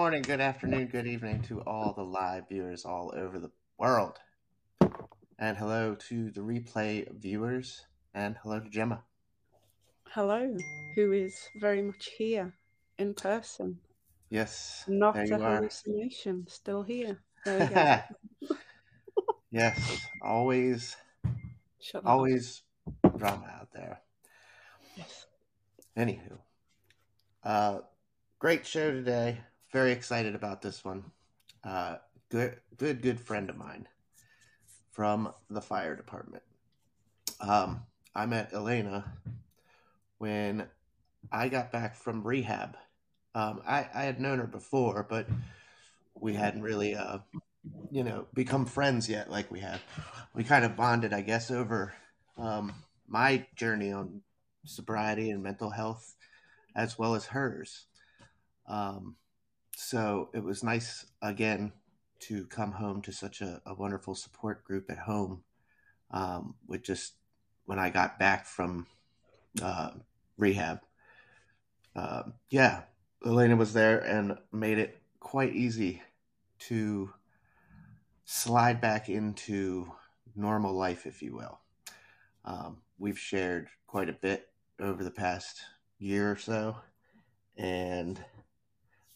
Good morning, good afternoon, good evening to all the live viewers all over the world. And hello to the replay viewers, and hello to Gemma. Hello, who is very much here in person. Yes. Not a you are. hallucination, still here. Yes, always, always drama out there. Yes. Anywho, uh, great show today. Very excited about this one. Uh, good, good, good friend of mine from the fire department. Um, I met Elaina when I got back from rehab. Um, I, I had known her before, but we hadn't really, uh, you know, become friends yet like we have. We kind of bonded, I guess, over um, my journey on sobriety and mental health as well as hers. Um, so it was nice again to come home to such a, a wonderful support group at home. Um, with just when I got back from uh, rehab, Um yeah, Elaina was there and made it quite easy to slide back into normal life, if you will. Um, we've shared quite a bit over the past year or so, and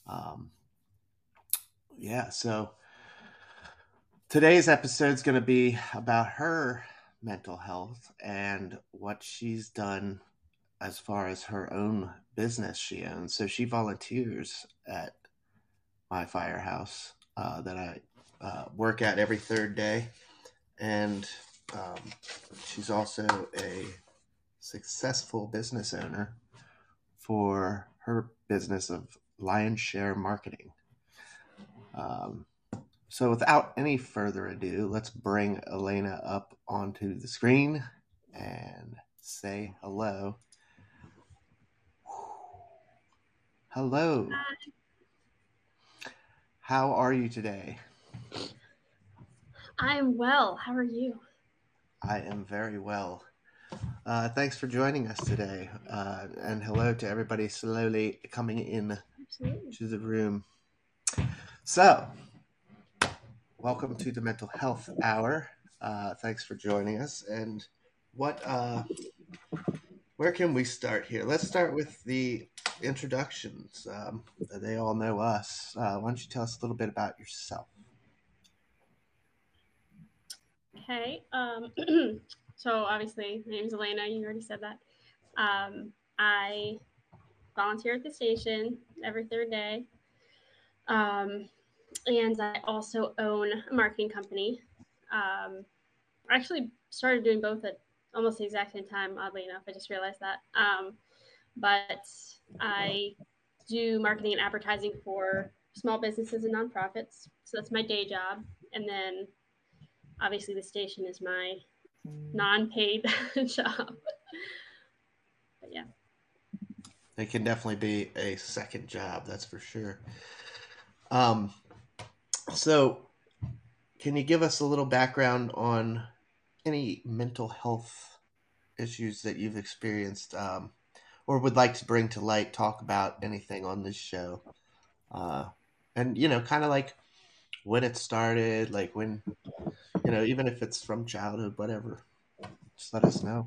um, yeah, so today's episode is going to be about her mental health and what she's done as far as her own business she owns. So she volunteers at my firehouse uh, that I uh, work at every third day, and um, she's also a successful business owner for her business of Lyons Share Marketing. Um, so, without any further ado, let's bring Elaina up onto the screen and say hello. Hello. How are you today? I'm well. How are you? I am very well. Uh, thanks for joining us today. Uh, and hello to everybody slowly coming in Absolutely. to the room. So, welcome to the Mental Health Hour. Uh, thanks for joining us. And what, uh, where can we start here? Let's start with the introductions. Um, they all know us. Uh, why don't you tell us a little bit about yourself? Okay. Um, so obviously, my name's Elaina. You already said that. Um, I volunteer at the station every third day. Um, and I also own a marketing company. Um, I actually started doing both at almost the exact same time, oddly enough. I just realized that. Um, but I do marketing and advertising for small businesses and nonprofits. So that's my day job. And then obviously the station is my non-paid job. It can definitely be a second job, that's for sure. Um, so, can you give us a little background on any mental health issues that you've experienced um, or would like to bring to light, talk about anything on this show? Uh, and, you know, kind of like when it started, like when, you know, even if it's from childhood, whatever, just let us know.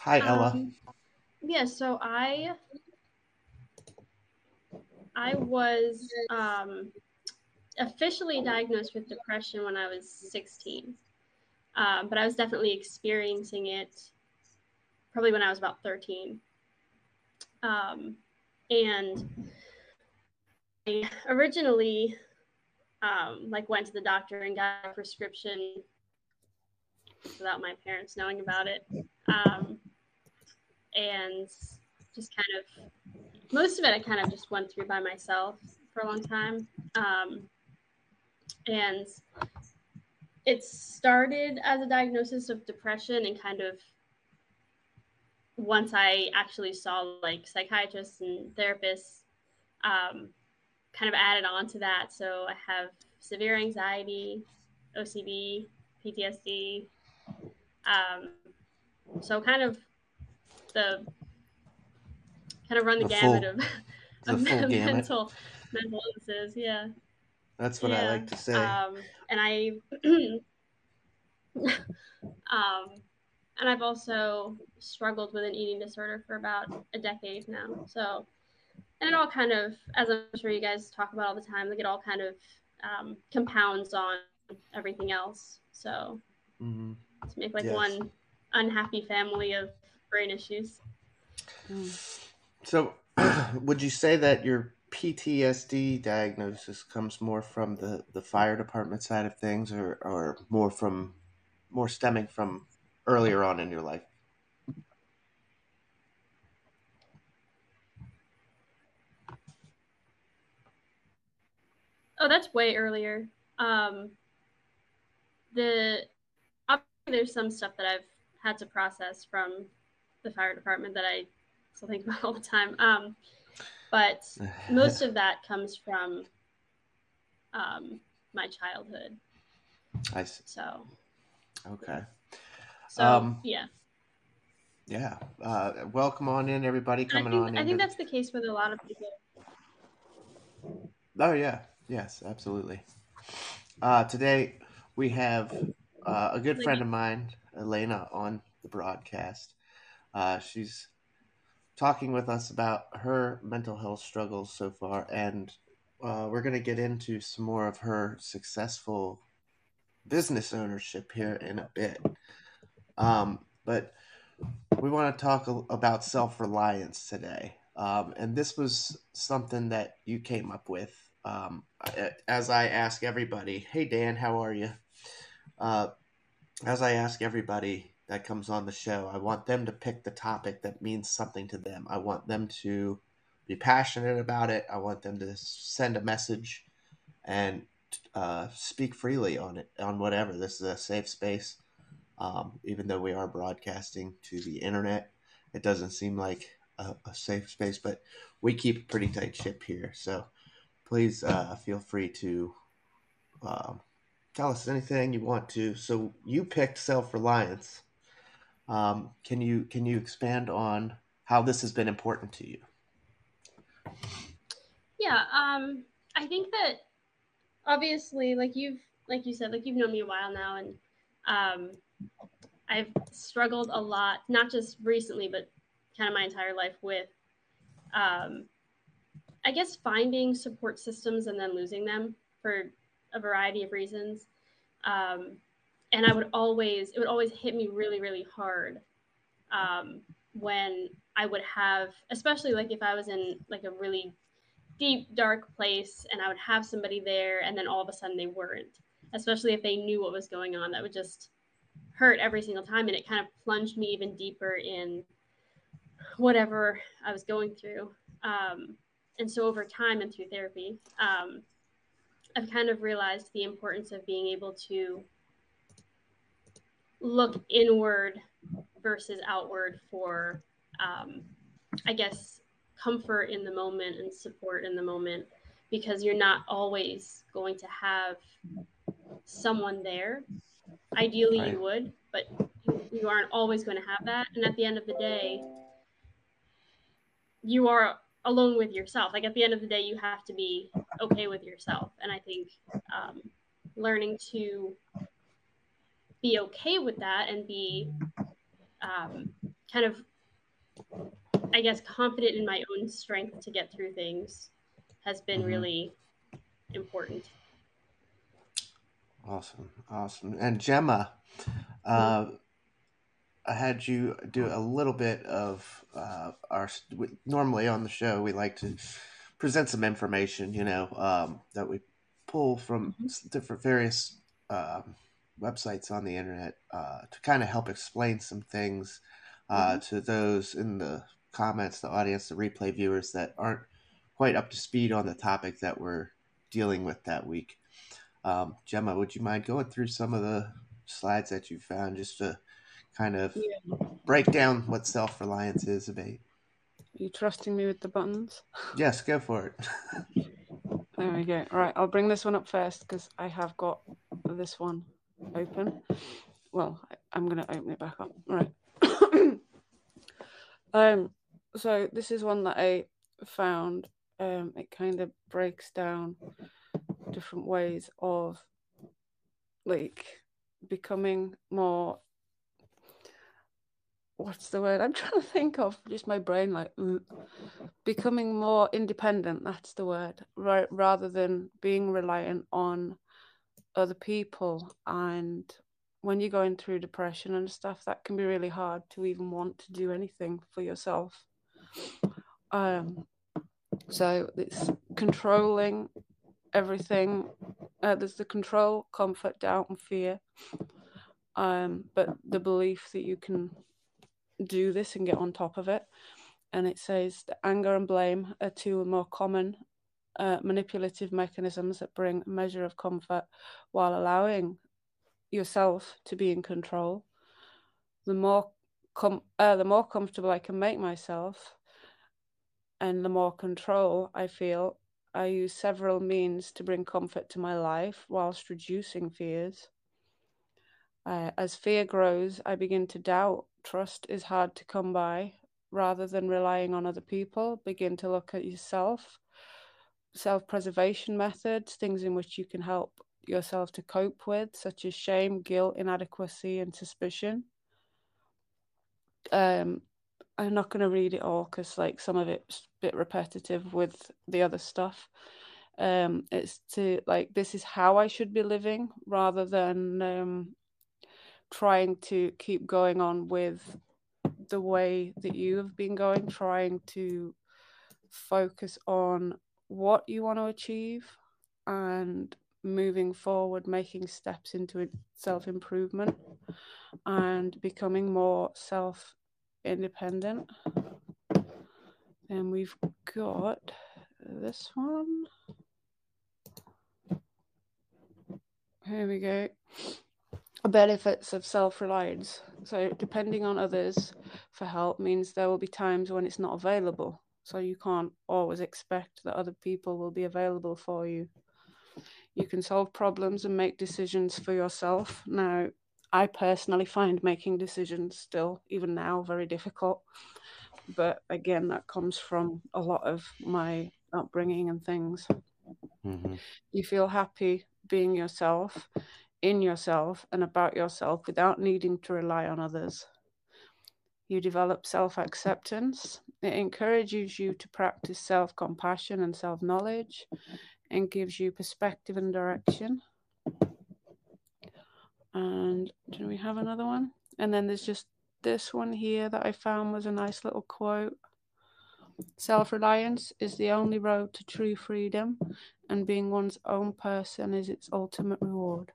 Hi, Ella. Um, yeah, so I I was um, officially diagnosed with depression when I was 16, um, but I was definitely experiencing it probably when I was about 13. Um, and I originally um, like went to the doctor and got a prescription without my parents knowing about it. Um, and just kind of, most of it I kind of just went through by myself for a long time. Um, and it started as a diagnosis of depression and kind of once I actually saw like psychiatrists and therapists, um, kind of added on to that. So I have severe anxiety, OCD, PTSD. Um, so kind of the kind of run the, The gamut full- of, the of full gamut. mental mental illnesses. Yeah. That's what I like to say. Um, and I, um, and I've also struggled with an eating disorder for about a decade now. So, and it all kind of, as I'm sure you guys talk about all the time, like it all kind of um, compounds on everything else. So Mhm. to make like Yes. one unhappy family of brain issues. So, would you say that your PTSD diagnosis comes more from the, the fire department side of things, or, or more from more stemming from earlier on in your life? Oh, that's way earlier. Um, the obviously there's some stuff that I've had to process from the fire department that I still think about all the time. Um, but most of that comes from um, my childhood. I see. So, Okay. so Um, yeah. Yeah. Uh, welcome on in, everybody coming think on I think that's the case with a lot of people. Oh yeah, yes, absolutely. Uh, today we have uh, a good friend of mine, Elaina, on the broadcast. Uh, she's talking with us about her mental health struggles so far, and uh, we're going to get into some more of her successful business ownership here in a bit. Um, but we want to talk a- about self reliance today. Um, and this was something that you came up with. Um, as I ask everybody, hey Dan, how are you? Uh, as I ask everybody that comes on the show, I want them to pick the topic that means something to them. I want them to be passionate about it. I want them to send a message and uh, speak freely on it, on whatever. This is a safe space. Um, even though we are broadcasting to the internet, it doesn't seem like a, a safe space, but we keep a pretty tight ship here. So please uh, feel free to um, tell us anything you want to. So you picked self reliance. Um, can you can you expand on how this has been important to you? Yeah, um, I think that obviously, like you've, like you said, like you've known me a while now, and um, I've struggled a lot, not just recently, but kind of my entire life with, um, I guess, finding support systems and then losing them for a variety of reasons. Um, and I would always, it would always hit me really, really hard um, when I would have, especially like if I was in like a really deep dark place and i would have somebody there and then all of a sudden they weren't especially if they knew what was going on that would just hurt every single time and it kind of plunged me even deeper in whatever i was going through um, and so over time and through therapy um, i've kind of realized the importance of being able to look inward versus outward for um, i guess comfort in the moment and support in the moment because you're not always going to have someone there. Ideally, Right. you would, but you, you aren't always going to have that. And at the end of the day, you are alone with yourself. Like at the end of the day, you have to be okay with yourself. And I think um, learning to be okay with that and be um, kind of I guess confident in my own strength to get through things has been Mhm. really important. Awesome, awesome. And Gemma, uh, I had you do a little bit of uh, our. Normally on the show, we like to present some information, you know, um, that we pull from s- different various um, websites on the internet uh, to kind of help explain some things uh, to those in the comments, the audience, the replay viewers that aren't quite up to speed on the topic that we're dealing with that week. Um, Gemma, would you mind going through some of the slides that you found just to kind of break down what self reliance is about? bit? you trusting me with the buttons? Yes, go for it. There we go. Right, I'll bring this one up first because I have got this one open. Well, I, I'm going to open it back up. Right. um, so this is one that I found. Um, it kind of breaks down different ways of like becoming more what's the word I'm trying to think of? Just my brain, like mm, becoming more independent. That's the word, right? Rather than being reliant on other people. And when you're going through depression and stuff, that can be really hard to even want to do anything for yourself. Um, so it's controlling everything. Uh, there's the control, comfort, doubt, and fear. Um, but the belief that you can do this and get on top of it. And it says that anger and blame are two more common uh, manipulative mechanisms that bring a measure of comfort while allowing yourself to be in control. The more com- uh, the more comfortable I can make myself, and the more control I feel, I use several means to bring comfort to my life whilst reducing fears. Uh, as fear grows, I begin to doubt trust is hard to come by. Rather than relying on other people, begin to look at yourself. Self preservation methods, things in which you can help yourself to cope with, such as shame, guilt, inadequacy, and suspicion. Um, I'm not going to read it all because, like, some of it's a bit repetitive with the other stuff. Um, it's to like this is how I should be living rather than um, trying to keep going on with the way that you have been going, trying to focus on what you want to achieve and moving forward, making steps into self improvement and becoming more self independent. Then we've got this one. Here we go benefits of self reliance. So, depending on others for help means there will be times when it's not available. So, you can't always expect that other people will be available for you. You can solve problems and make decisions for yourself. Now, I personally find making decisions still, even now, very difficult. But again, that comes from a lot of my upbringing and things. Mm-hmm. You feel happy being yourself in yourself and about yourself without needing to rely on others. You develop self acceptance. It encourages you to practice self compassion and self knowledge and gives you perspective and direction. And do we have another one? And then there's just this one here that I found was a nice little quote. Self reliance is the only road to true freedom, and being one's own person is its ultimate reward.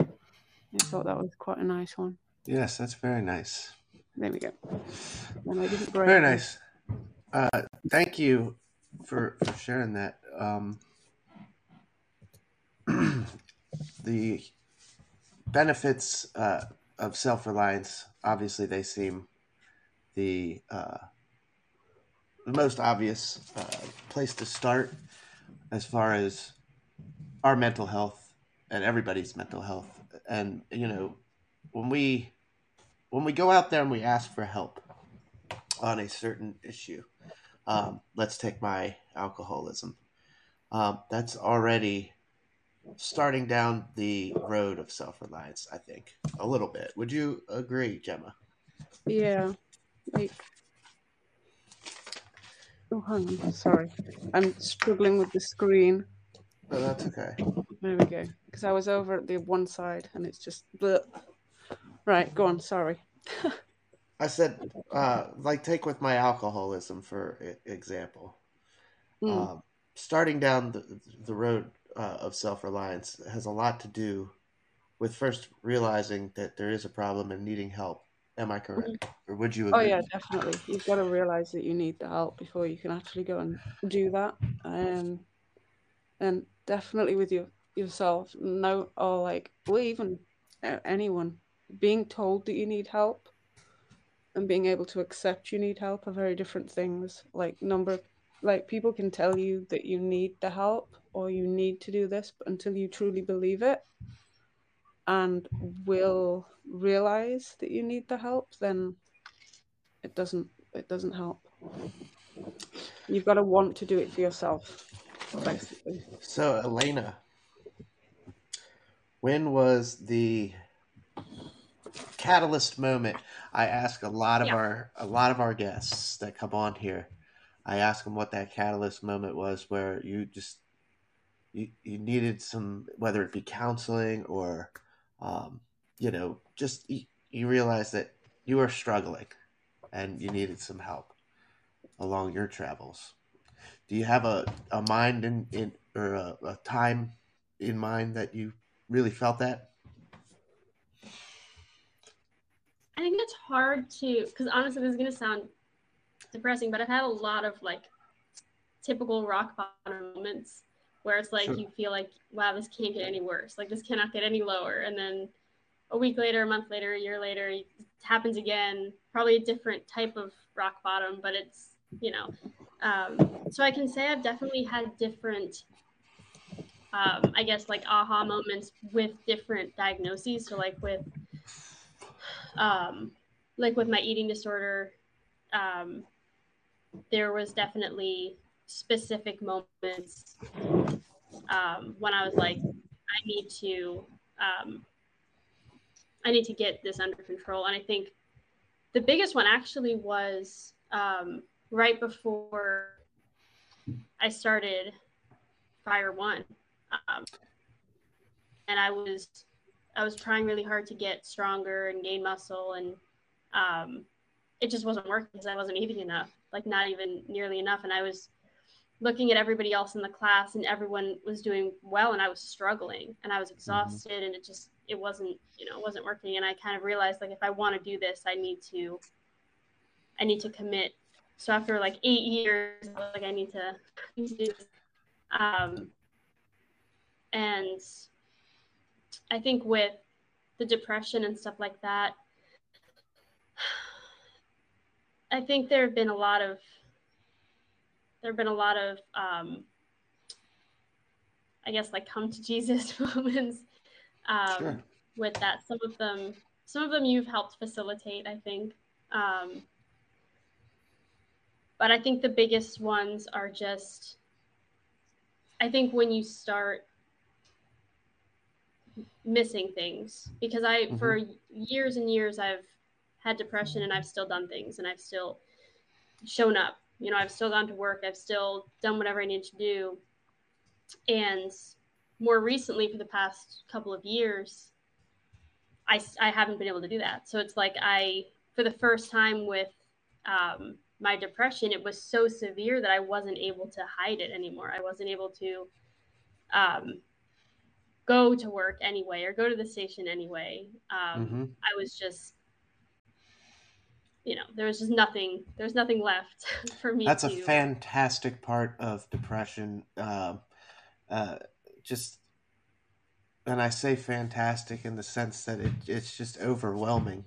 I thought that was quite a nice one. Yes, that's very nice. There we go. very nice. Uh, thank you for, for sharing that. Um, the benefits uh, of self reliance, obviously, they seem the uh, the most obvious uh, place to start as far as our mental health and everybody's mental health and you know when we when we go out there and we ask for help on a certain issue um, let's take my alcoholism um, that's already starting down the road of self-reliance i think a little bit would you agree gemma yeah like oh hang on sorry i'm struggling with the screen oh that's okay there we go because I was over at the one side and it's just bleh. right. Go on. Sorry. I said, uh, like, take with my alcoholism for example. Mm. Um, starting down the the road uh, of self reliance has a lot to do with first realizing that there is a problem and needing help. Am I correct, mm. or would you? Oh, agree? Oh yeah, definitely. You've got to realize that you need the help before you can actually go and do that. Um, and definitely with your, yourself no, or like or even anyone being told that you need help and being able to accept you need help are very different things like number like people can tell you that you need the help or you need to do this but until you truly believe it and will realize that you need the help then it doesn't it doesn't help. You've got to want to do it for yourself, basically. So, Elaina, when was the catalyst moment? I ask a lot of Yeah. our a lot of our guests that come on here. I ask them what that catalyst moment was where you just you, you needed some whether it be counseling or um, you know just you, you realized that you were struggling and you needed some help along your travels. Do you have a, a mind in, in or a, a time in mind that you really felt that? I think it's hard to, because honestly, this is gonna sound depressing, but I've had a lot of like typical rock bottom moments where it's like Sure. you feel like, wow, this can't get any worse. Like this cannot get any lower. And then a week later, a month later, a year later, it happens again. Probably a different type of rock bottom, but it's you know. Um, so I can say I've definitely had different. Um, I guess like aha moments with different diagnoses. So like with um, like with my eating disorder, um, there was definitely specific moments um, when I was like, I need to, um, I need to get this under control. And I think the biggest one actually was um, right before I started Fire One, um, and I was I was trying really hard to get stronger and gain muscle, and um, it just wasn't working because I wasn't eating enough, like not even nearly enough. And I was looking at everybody else in the class, and everyone was doing well, and I was struggling, and I was exhausted, and it just it wasn't you know it wasn't working. And I kind of realized like if I want to do this, I need to I need to commit. So after like eight years, I was like I need to, I need to do this. Um, and I think with the depression and stuff like that, I think there have been a lot of there have been a lot of um, I guess like come to Jesus moments um, Sure. with that. Some of them, some of them you've helped facilitate. I think, um, but I think the biggest ones are just. I think when you start missing things because I for years and years I've had depression and I've still done things and I've still shown up. You know, I've still gone to work, I've still done whatever I need to do. And more recently for the past couple of years I I haven't been able to do that. So it's like I for the first time with um my depression it was so severe that I wasn't able to hide it anymore. I wasn't able to um go to work anyway or go to the station anyway. Um, hmm I was just, you know, there was just nothing. There's nothing left for me. That's a fantastic part of depression. Um, uh, just, and I say fantastic in the sense that it, it's just overwhelming.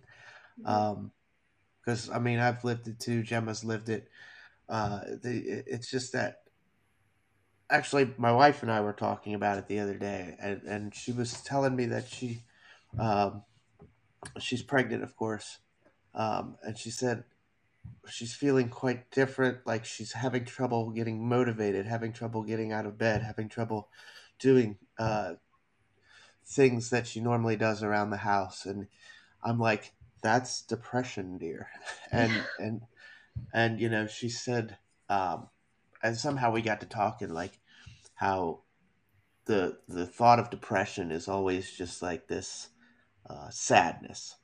Because I mean, I've lived it too. Gemma's lived it. Uh, the, it- it's just that. Actually, my wife and I were talking about it the other day, and, and she was telling me that she, um, she's pregnant, of course, um, and she said she's feeling quite different. Like she's having trouble getting motivated, having trouble getting out of bed, having trouble doing uh, things that she normally does around the house. And I'm like, that's depression, dear. And and and you know, she said, um, and somehow we got to talking like how the the thought of depression is always just like this uh, sadness.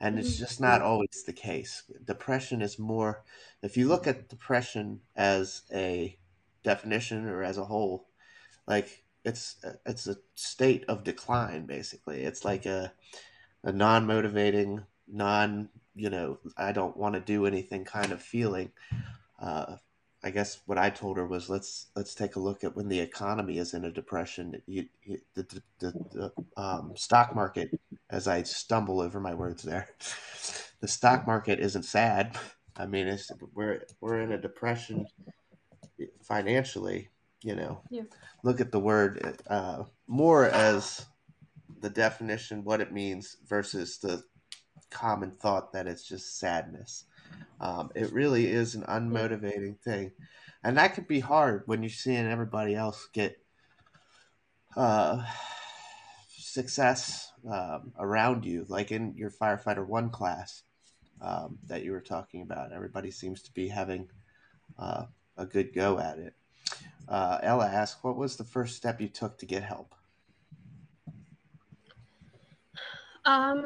And it's just not always the case. Depression is more if you look at depression as a definition or as a whole like it's it's a state of decline basically. It's like a a non-motivating non you know i don't want to do anything kind of feeling uh, I guess what I told her was let's let's take a look at when the economy is in a depression. You, you, the the, the, the um, stock market, as I stumble over my words there, the stock market isn't sad. I mean, it's we're we're in a depression financially. You know, Yeah. look at the word uh, more as the definition, what it means, versus the common thought that it's just sadness. Um, it really is an unmotivating thing, and that can be hard when you're seeing everybody else get uh, success um, around you, like in your firefighter one class um, that you were talking about. Everybody seems to be having uh, a good go at it. Uh, Ella asked, "What was the first step you took to get help?" Um,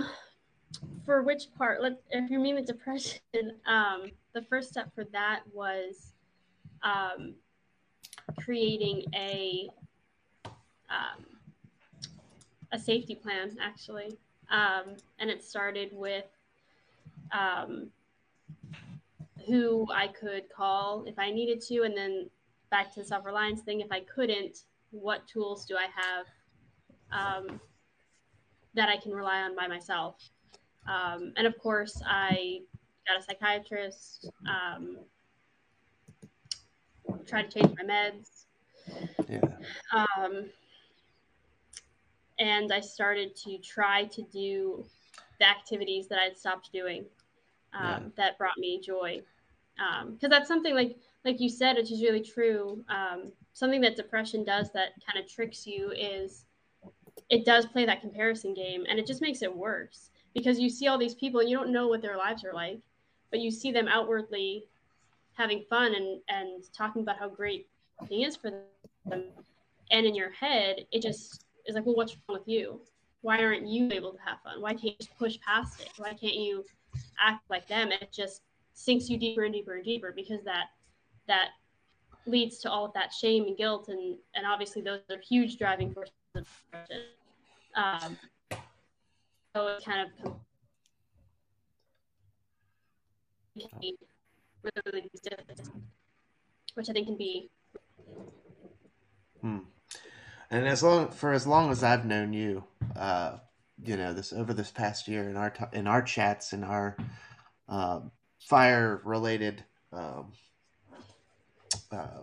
for which part? Let if you mean the depression, um, the first step for that was um, creating a um, a safety plan, actually, um, and it started with um, who I could call if I needed to, and then back to the self reliance thing. If I couldn't, what tools do I have um, that I can rely on by myself? Um, and of course, I got a psychiatrist, um, tried to change my meds. Yeah. Um, and I started to try to do the activities that I'd stopped doing um, yeah. that brought me joy. Because um, that's something like like you said, which is really true. Um, something that depression does that kind of tricks you is it does play that comparison game, and it just makes it worse because you see all these people and you don't know what their lives are like, but you see them outwardly having fun and and talking about how great it is for them, and in your head, it just is like, well, what's wrong with you? Why aren't you able to have fun? Why can't you just push past it? Why can't you act like them? And it just sinks you deeper and deeper and deeper because that that leads to all of that shame and guilt and and obviously those are huge driving forces of depression. Um, it's kind of which I think can be. Hmm. And as long for as long as I've known you, uh, you know this over this past year in our in our chats in our um, fire related um, uh,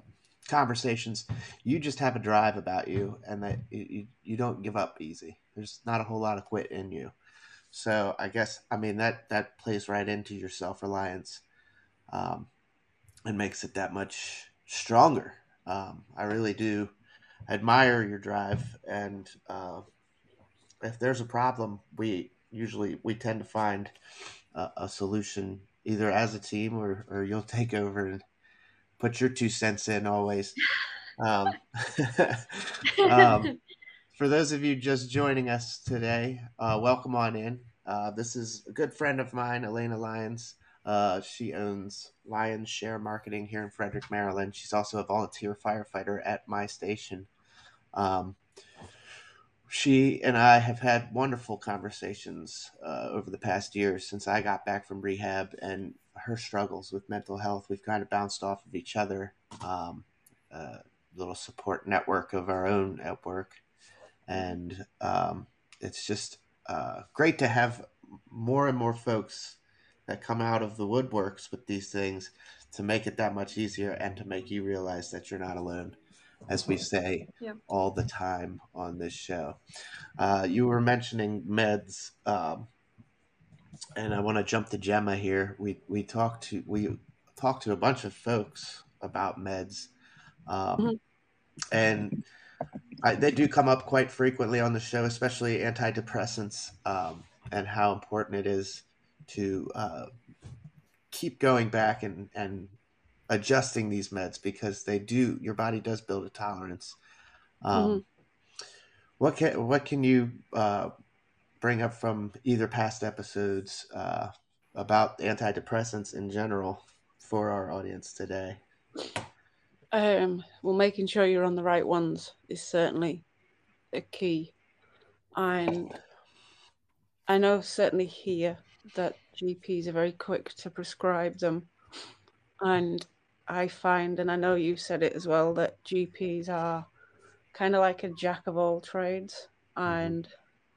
conversations, you just have a drive about you, and that you, you don't give up easy. There's not a whole lot of quit in you. So I guess I mean that that plays right into your self reliance, um, and makes it that much stronger. Um, I really do admire your drive, and uh, if there's a problem, we usually we tend to find a, a solution either as a team or, or you'll take over and put your two cents in always. Um, um, for those of you just joining us today, uh, welcome on in. Uh, this is a good friend of mine, Elaina Lyons. Uh, she owns Lyons Share Marketing here in Frederick, Maryland. She's also a volunteer firefighter at my station. Um, she and I have had wonderful conversations uh, over the past year since I got back from rehab and her struggles with mental health. We've kind of bounced off of each other, um, a little support network of our own at work. And um, it's just uh, great to have more and more folks that come out of the woodworks with these things to make it that much easier and to make you realize that you're not alone as we say all the time on this show. Uh, you were mentioning meds, um, and I want to jump to Gemma here. We we talked to we talked to a bunch of folks about meds, um, mm-hmm. and I, they do come up quite frequently on the show, especially antidepressants, um, and how important it is to uh, keep going back and and adjusting these meds because they do your body does build a tolerance. Um, mm-hmm. What can what can you uh, bring up from either past episodes uh, about antidepressants in general for our audience today? Um, well, making sure you're on the right ones is certainly a key, and I know certainly here that GPs are very quick to prescribe them, and I find, and I know you said it as well, that GPs are kind of like a jack of all trades mm-hmm. and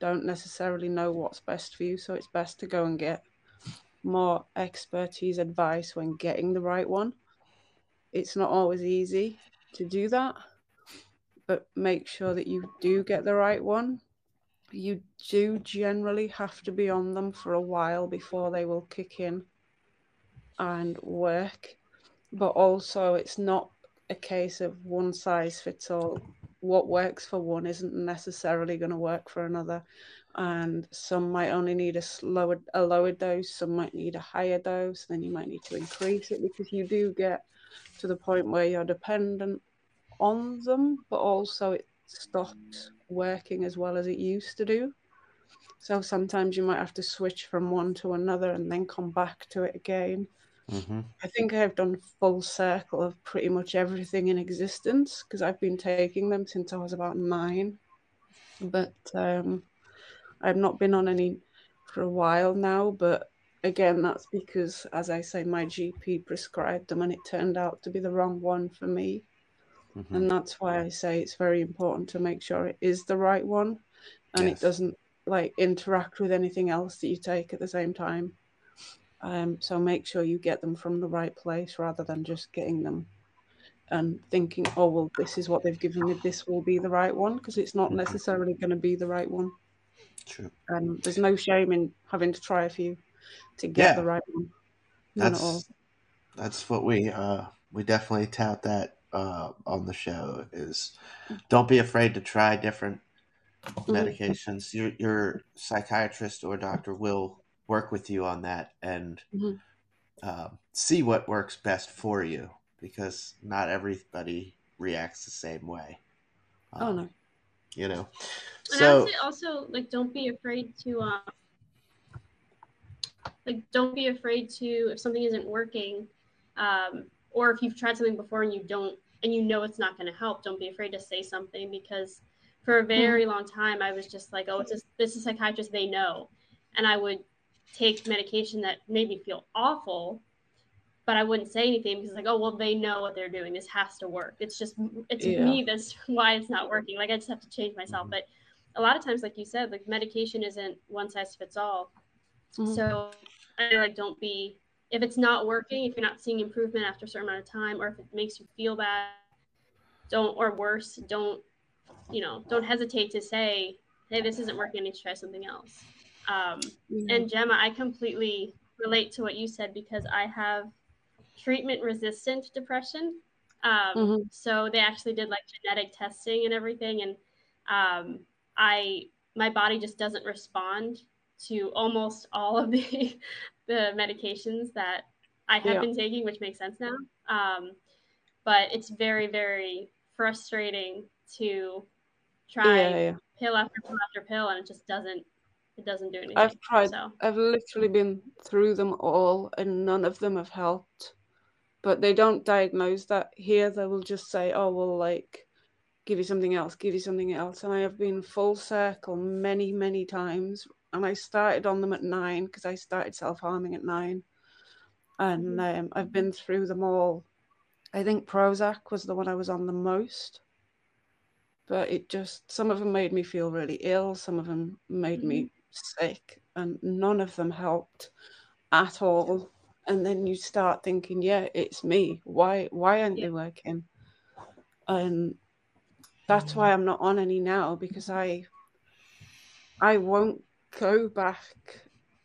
don't necessarily know what's best for you. So it's best to go and get more expertise advice when getting the right one. It's not always easy to do that, but make sure that you do get the right one. You do generally have to be on them for a while before they will kick in. and work. But also, it's not a case of one size fits all. What works for one isn't necessarily going to work for another. And some might only need a lower, a lower dose, some might need a higher dose, then you might need to increase it because you do get to the point where you're dependent on them, but also it stops working as well as it used to do. So sometimes you might have to switch from one to another and then come back to it again. Mm-hmm. I think I've done full circle of pretty much everything in existence because I've been taking them since I was about nine. But um, I've not been on any for a while now. But again, that's because, as I say, my GP prescribed them and it turned out to be the wrong one for me. Mm-hmm. And that's why I say it's very important to make sure it is the right one and Yes. it doesn't like interact with anything else that you take at the same time. Um, so make sure you get them from the right place rather than just getting them and thinking, oh, well, this is what they've given me, this will be the right one, because it's not Mhm. necessarily going to be the right one. True. And there's no shame in having to try a few to get Yeah. the right one. That's that's what we uh we definitely tout that uh on the show is don't be afraid to try different Mm-hmm. medications. Your your psychiatrist or doctor will work with you on that and Mhm. um, see what works best for you because not everybody reacts the same way. Oh, Um, no. You know, And I so would say also like don't be afraid to um like don't be afraid to if something isn't working, um, or if you've tried something before and you don't and you know it's not going to help, don't be afraid to say something because for a very long time I was just like, oh, it's this is a psychiatrist, they know, and I would take medication that made me feel awful. But I wouldn't say anything because, like, oh well, they know what they're doing. This has to work. It's just, it's Yeah. me that's why it's not working. Like, I just have to change myself. Mhm. But a lot of times, like you said, like medication isn't one size fits all. Mhm. So I feel like don't be if it's not working, if you're not seeing improvement after a certain amount of time, or if it makes you feel bad, don't or worse, don't you know, don't hesitate to say, hey, this isn't working, I need to try something else. Um, Yeah. and Gemma, I completely relate to what you said because I have treatment resistant depression. Um, Mhm. So they actually did like genetic testing and everything, and um, I my body just doesn't respond to almost all of the the medications that I have Yeah. been taking, which makes sense now. Um, but it's very very frustrating to try yeah, yeah. pill after pill after pill, and it just doesn't it doesn't do anything. I've tried So I've literally been through them all and none of them have helped. But they don't diagnose that here. They will just say, oh, well, like, give you something else, give you something else. And I have been full circle many, many times. And I started on them at nine because I started self harming at nine. And mm-hmm. um, I've been through them all. I think Prozac was the one I was on the most. But it just, some of them made me feel really ill, some of them made me mm-hmm. sick, and none of them helped at all. And then you start thinking, yeah, it's me. Why why aren't Yeah. they working? And that's why mm-hmm. I'm not on any now because I I won't go back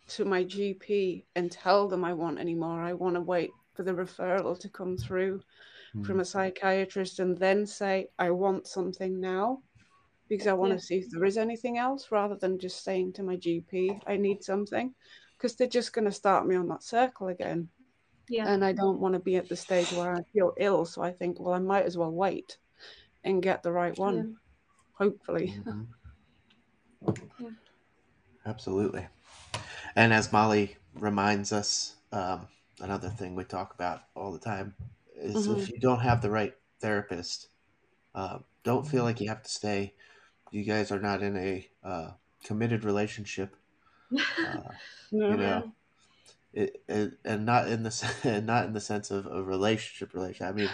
to my GP and tell them I want any more. I want to wait for the referral to come through from a psychiatrist and then say I want something now because I want Yeah. to see if there is anything else rather than just saying to my GP I need something because they're just going to start me on that circle again yeah, and I don't want to be at the stage where I feel ill so I think well I might as well wait and get the right one Yeah. hopefully Mhm. Yeah. Absolutely. And as Molly reminds us, um, another thing we talk about all the time is Mhm. if you don't have the right therapist, uh, don't feel like you have to stay. You guys are not in a uh, committed relationship. Uh, No. you know, it, it, and not in the not in the sense of a relationship relation. I mean,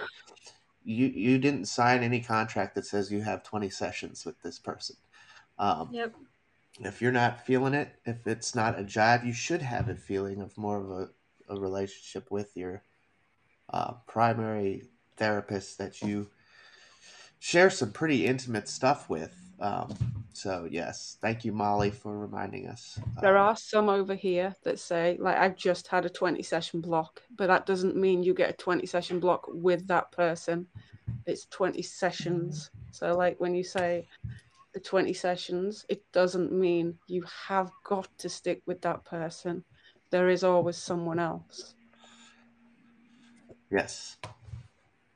you you didn't sign any contract that says you have twenty sessions with this person. Um, yep, if you're not feeling it, if it's not a jive, you should have a feeling of more of a, a relationship with your uh, primary therapist that you share some pretty intimate stuff with. Um, So yes, thank you, Molly, for reminding us. There um, are some over here that say, like, I've just had a 20 session block, but that doesn't mean you get a 20 session block with that person. It's 20 sessions. So, like, when you say the 20 sessions, it doesn't mean you have got to stick with that person. There is always someone else. Yes.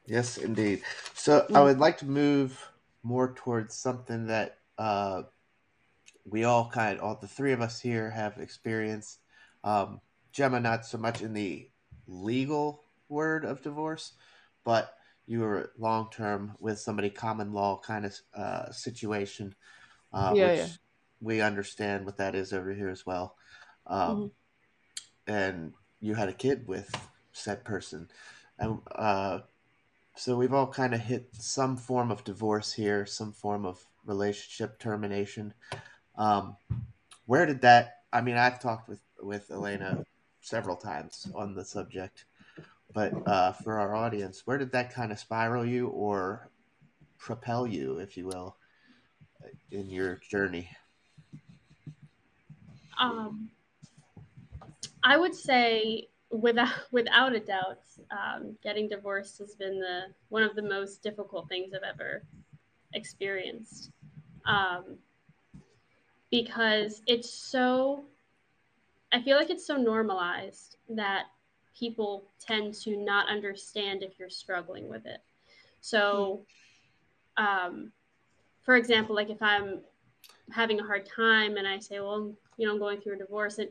Yes, indeed. So, mm. I would like to move more towards something that uh, we all kind of, all the three of us here have experienced. Um, Gemma, not so much in the legal word of divorce, but you were long term with somebody common law kind of uh, situation, uh, yeah, which yeah. we understand what that is over here as well. Um, mm-hmm. And you had a kid with said person, and uh, so we've all kind of hit some form of divorce here, some form of relationship termination. Um, where did that? I mean, I've talked with with Elaina several times on the subject, but uh, for our audience, where did that kind of spiral you or propel you, if you will, in your journey? Um, I would say without without a doubt, um, getting divorced has been the one of the most difficult things I've ever experienced um, because it's so i feel like it's so normalized that people tend to not understand if you're struggling with it so um, for example like if i'm having a hard time and i say well you know i'm going through a divorce and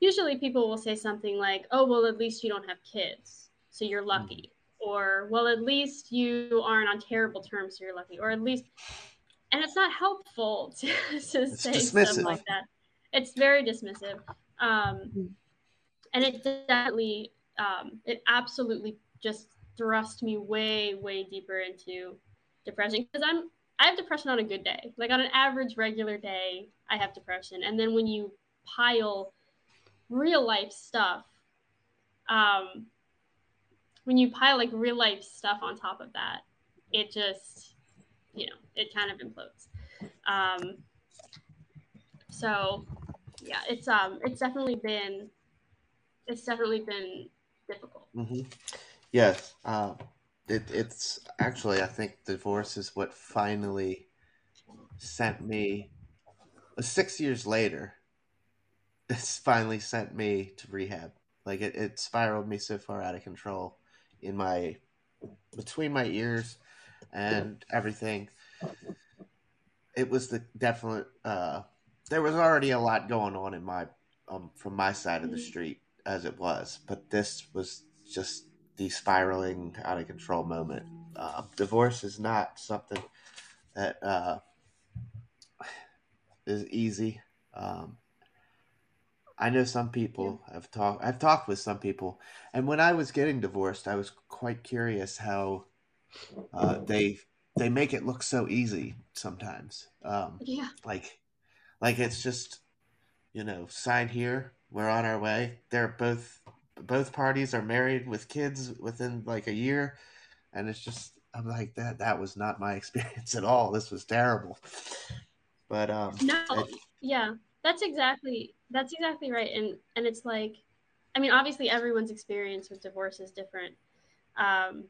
usually people will say something like oh well at least you don't have kids so you're lucky mm. or well at least you aren't on terrible terms so you're lucky or at least and it's not helpful to, to say something like that. It's very dismissive, um, mm-hmm. and it definitely, um, it absolutely just thrust me way, way deeper into depression because I'm I have depression on a good day. Like on an average regular day, I have depression, and then when you pile real life stuff, um, when you pile like real life stuff on top of that, it just you know, it kind of implodes. Um, so yeah, it's um, it's definitely been, it's definitely been difficult. Mm-hmm. Yes, uh, it, it's actually I think divorce is what finally sent me. Uh, six years later, it's finally sent me to rehab. Like it, it spiraled me so far out of control in my between my ears and everything. It was the definite. Uh, there was already a lot going on in my um, from my side of the mm-hmm. street as it was, but this was just the spiraling out of control moment. Uh, divorce is not something that uh, is easy. Um, I know some people have talked. I've talked with some people, and when I was getting divorced, I was quite curious how uh, they they make it look so easy sometimes. Um, yeah. Like, like it's just, you know, sign here. We're on our way. They're both both parties are married with kids within like a year, and it's just I'm like that. That was not my experience at all. This was terrible. But um, no, it, yeah, that's exactly that's exactly right. And and it's like, I mean, obviously everyone's experience with divorce is different. Um,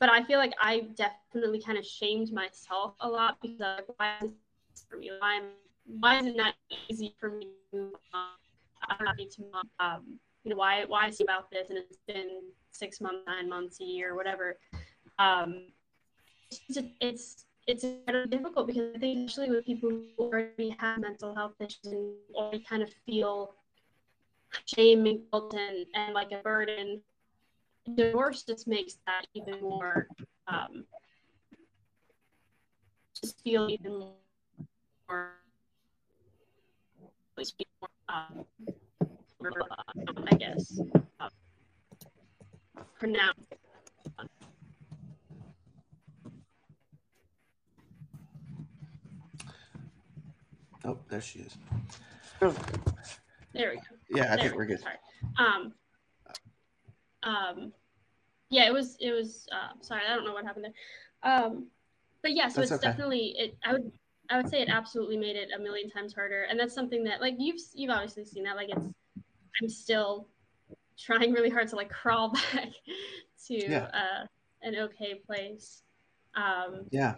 but I feel like I definitely kind of shamed myself a lot because like, why is for me? Why, why is it not easy for me to move on? I'm not to mom. Um, you know, why why is it about this? And it's been six months, nine months, a year, whatever. Um, it's it's it's difficult because I think especially with people who already have mental health issues and already kind of feel shame and guilt and, and like a burden divorce just makes that even more um, just feel even more, um, I guess um, pronounced. Oh, there she is. There we go. Yeah, I there think we're good. Sorry. Um, um, yeah, it was it was. Uh, sorry, I don't know what happened there. Um, but yeah, so That's it's okay. definitely it. I would I would say it absolutely made it a million times harder. And that's something that like you've you've obviously seen that. Like it's I'm still trying really hard to like crawl back to yeah. uh, an okay place. Um, yeah.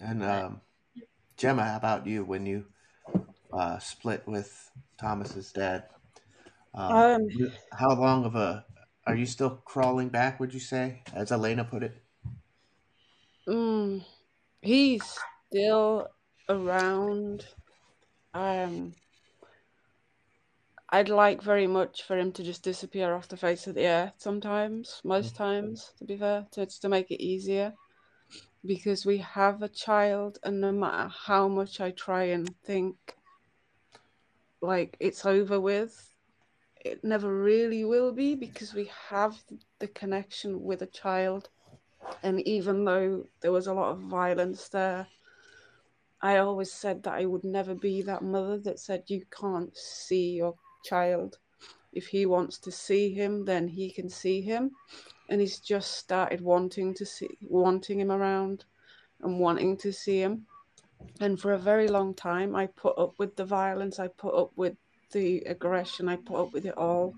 And um, Gemma, how about you when you uh, split with Thomas's dad? Um, um, how long of a are you still crawling back? Would you say, as Elaina put it? Mm, he's still around. Um, I'd like very much for him to just disappear off the face of the earth sometimes, most mm. times, to be fair, to, to make it easier. Because we have a child, and no matter how much I try and think like it's over with, it never really will be because we have the connection with a child. And even though there was a lot of violence there, I always said that I would never be that mother that said you can't see your child. If he wants to see him, then he can see him. And he's just started wanting to see wanting him around and wanting to see him. And for a very long time I put up with the violence, I put up with the aggression, I put up with it all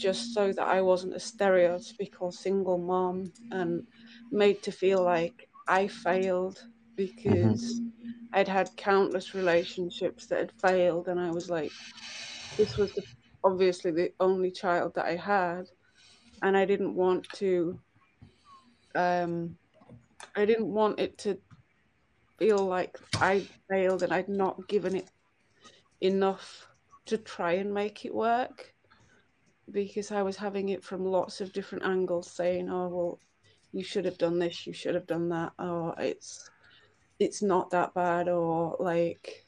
just so that I wasn't a stereotypical single mom and made to feel like I failed because mm-hmm. I'd had countless relationships that had failed, and I was like, this was the, obviously the only child that I had, and I didn't want to. Um, I didn't want it to feel like I failed and I'd not given it enough to try and make it work because I was having it from lots of different angles saying, oh, well, you should have done this, you should have done that, or it's it's not that bad or like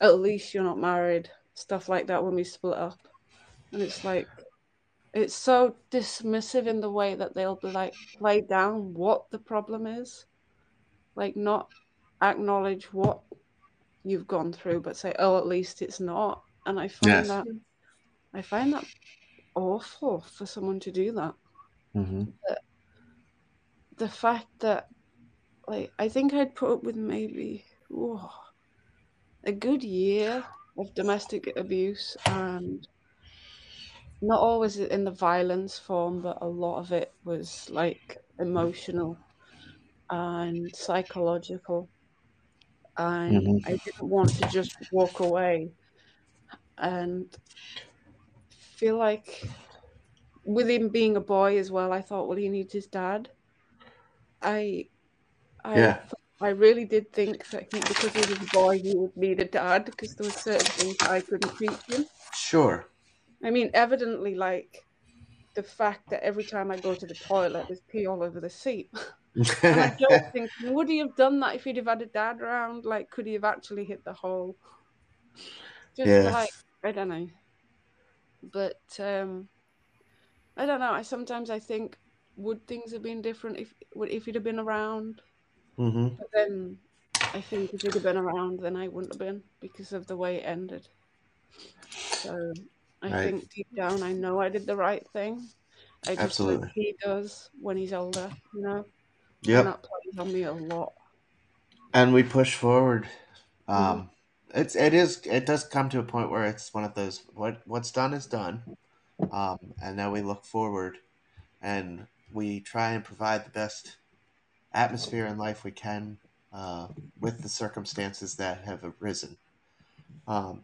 at least you're not married stuff like that when we split up and it's like it's so dismissive in the way that they'll be like play down what the problem is like not acknowledge what you've gone through but say oh at least it's not and i find yes. that i find that awful for someone to do that mm-hmm. the fact that like I think I'd put up with maybe whoa, a good year of domestic abuse and not always in the violence form, but a lot of it was like emotional and psychological. And mm-hmm. I didn't want to just walk away and feel like with him being a boy as well, I thought, well, he needs his dad. I I, yeah. I really did think that he, because he was a boy, he would need a dad because there were certain things I couldn't teach him. Sure. I mean, evidently, like the fact that every time I go to the toilet, there's pee all over the seat. and I don't think would he have done that if he'd have had a dad around? Like, could he have actually hit the hole? Just like I don't know. But um I don't know. I sometimes I think would things have been different if if he'd have been around? Mm-hmm. But then I think if he'd have been around, then I wouldn't have been because of the way it ended. So I right. think deep down, I know I did the right thing. I just Absolutely. he does when he's older, you know? Yeah. That plays on me a lot. And we push forward. Um, mm-hmm. It's it is it does come to a point where it's one of those what what's done is done, um, and now we look forward, and we try and provide the best atmosphere in life we can uh, with the circumstances that have arisen. Um,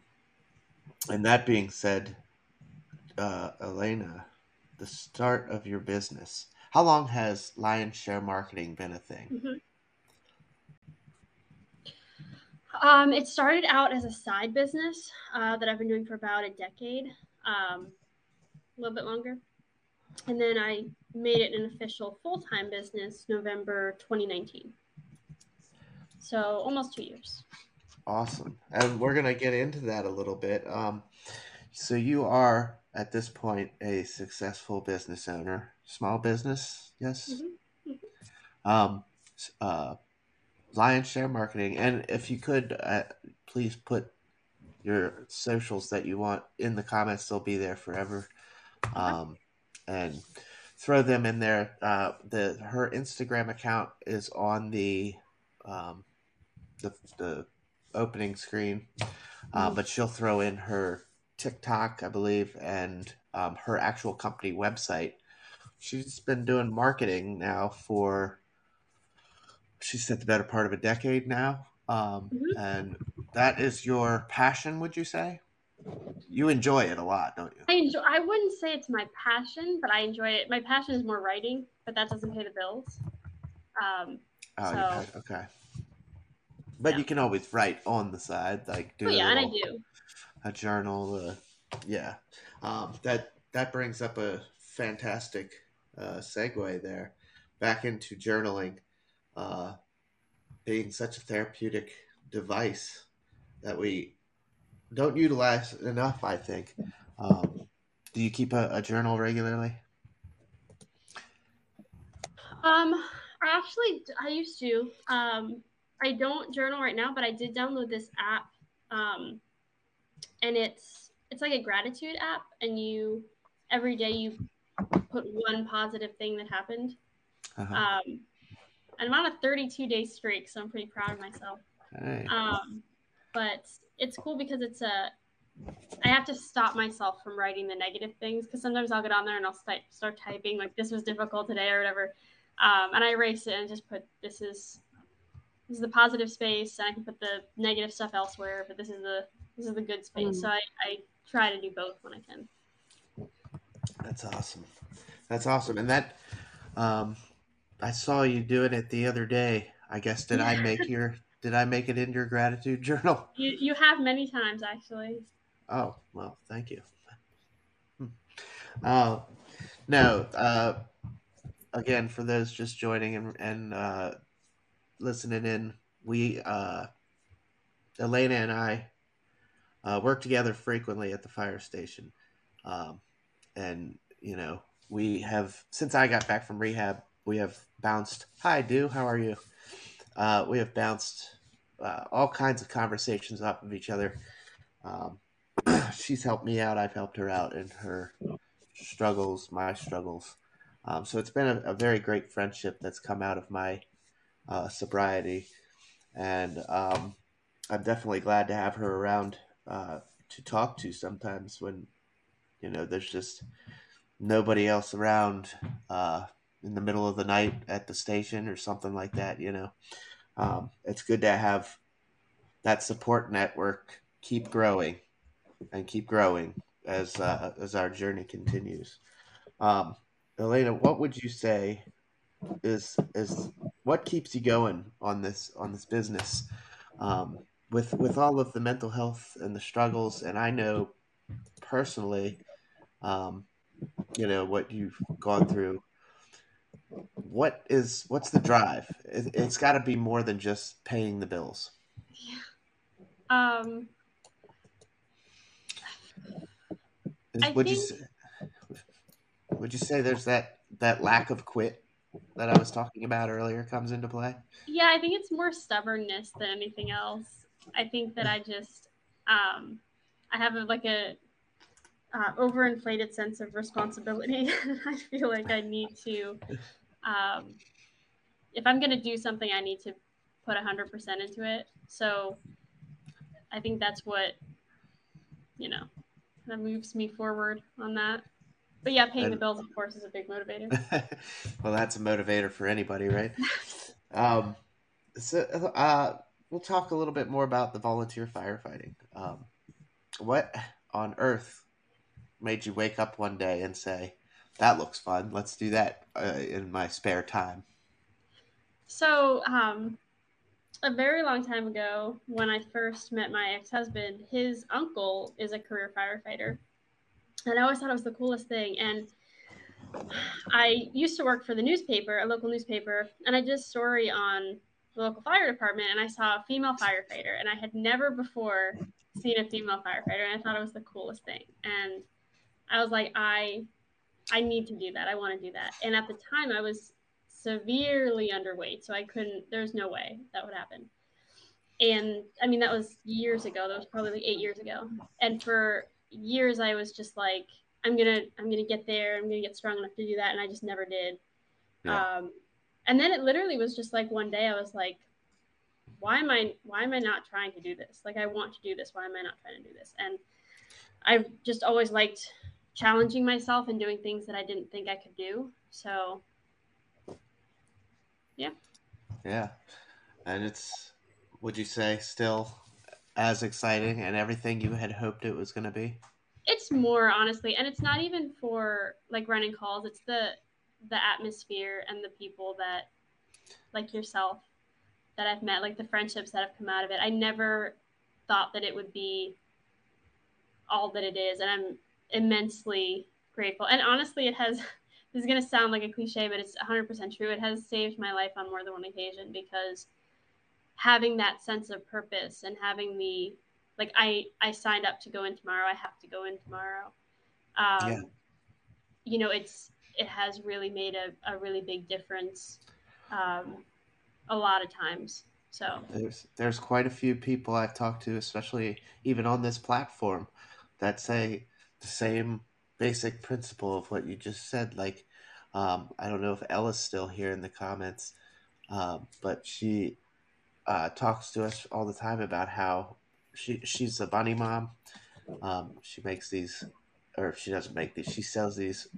and that being said, uh, Elaina, the start of your business. How long has Lyons Share Marketing been a thing? Mm-hmm. Um, it started out as a side business uh, that I've been doing for about a decade, um, a little bit longer. And then I made it an official full time business November 2019. So almost two years. Awesome. And we're going to get into that a little bit. Um, so you are at this point a successful business owner, small business, yes? Mm-hmm. mm-hmm. Um, uh, Lyons Share Marketing. And if you could, uh, please put your socials that you want in the comments, they'll be there forever. Um, and throw them in there. Uh, the her Instagram account is on the um, the, the opening screen, uh, but she'll throw in her TikTok, I believe, and um, her actual company website. She's been doing marketing now for, she said, the better part of a decade now. Um, Mhm. And that is your passion, would you say? You enjoy it a lot, don't you? I enjoy. I wouldn't say it's my passion, but I enjoy it. My passion is more writing, but that doesn't pay the bills. Um, Oh, So- okay, okay. But Yeah. you can always write on the side, like do but a yeah, and I do. a journal. Uh, yeah, um, that that brings up a fantastic uh, segue there, back into journaling, uh, being such a therapeutic device that we don't utilize enough. I think. Um, do you keep a, a journal regularly? Um, I actually I used to. Um, I don't journal right now, but I did download this app. Um, and it's it's like a gratitude app, and you every day you put one positive thing that happened. Uh-huh. Um, and I'm on a 32 day streak, so I'm pretty proud of myself. Hey. Um, but it's cool because it's a. I have to stop myself from writing the negative things because sometimes I'll get on there and I'll start start typing like this was difficult today or whatever, um, and I erase it and just put this is this is the positive space and I can put the negative stuff elsewhere, but this is the this is the good space. Mm. So I, I try to do both when I can. That's awesome. That's awesome. And that, um, I saw you doing it the other day. I guess did I make your did I make it in your gratitude journal? You you have many times actually. Oh well, thank you. Hmm. Uh, no. Uh, again, for those just joining and and uh, listening in, we uh, Elaina and I uh, work together frequently at the fire station, um, and you know we have since I got back from rehab, we have bounced. Hi, do how are you? Uh, we have bounced uh, all kinds of conversations off of each other. Um, she's helped me out. I've helped her out in her struggles, my struggles. Um, so it's been a, a very great friendship that's come out of my uh, sobriety, and um, I'm definitely glad to have her around uh, to talk to sometimes when you know there's just nobody else around uh, in the middle of the night at the station or something like that. You know, um, it's good to have that support network keep growing and keep growing as uh, as our journey continues. Um, Elaina, what would you say is is what keeps you going on this on this business um, with with all of the mental health and the struggles? And I know personally, um, you know what you've gone through. What is what's the drive? It, it's got to be more than just paying the bills. Um, Is- I would you say, would you say there's that that lack of quit that I was talking about earlier comes into play? Yeah, I think it's more stubbornness than anything else. I think that I just, um, I have a, like a uh, overinflated sense of responsibility. I feel like I need to, um, if I'm going to do something, I need to put 100% into it. So I think that's what, you know, that moves me forward on that. But yeah, paying the bills, of course, is a big motivator. well, that's a motivator for anybody, right? Um, so uh, we'll talk a little bit more about the volunteer firefighting. Um, what on earth made you wake up one day and say, "That looks fun. Let's do that uh, in my spare time"? So, um, a very long time ago, when I first met my ex husband, his uncle is a career firefighter. And I always thought it was the coolest thing. And I used to work for the newspaper, a local newspaper, and I did a story on the local fire department, and I saw a female firefighter, and I had never before seen a female firefighter, and I thought it was the coolest thing. And I was like, I, I need to do that. I want to do that. And at the time, I was severely underweight, so I couldn't. There's no way that would happen. And I mean, that was years ago. That was probably like eight years ago. And for years, I was just like, I'm gonna, I'm gonna get there. I'm gonna get strong enough to do that, and I just never did. Yeah. Um, and then it literally was just like one day, I was like, why am I why am I not trying to do this? Like I want to do this. Why am I not trying to do this? And I've just always liked challenging myself and doing things that I didn't think I could do. So yeah. Yeah. And it's would you say still as exciting and everything you had hoped it was going to be? It's more honestly, and it's not even for like running calls. It's the the atmosphere and the people that like yourself that I've met, like the friendships that have come out of it. I never thought that it would be all that it is, and I'm immensely grateful. And honestly, it has. This is going to sound like a cliche, but it's 100% true. It has saved my life on more than one occasion because having that sense of purpose and having the like I I signed up to go in tomorrow. I have to go in tomorrow. Um, yeah. You know, it's it has really made a, a really big difference um, a lot of times. So there's there's quite a few people I've talked to, especially even on this platform, that say the same basic principle of what you just said. Like, um, I don't know if Ella's still here in the comments, uh, but she uh, talks to us all the time about how she she's a bunny mom. Um, she makes these, or she doesn't make these. She sells these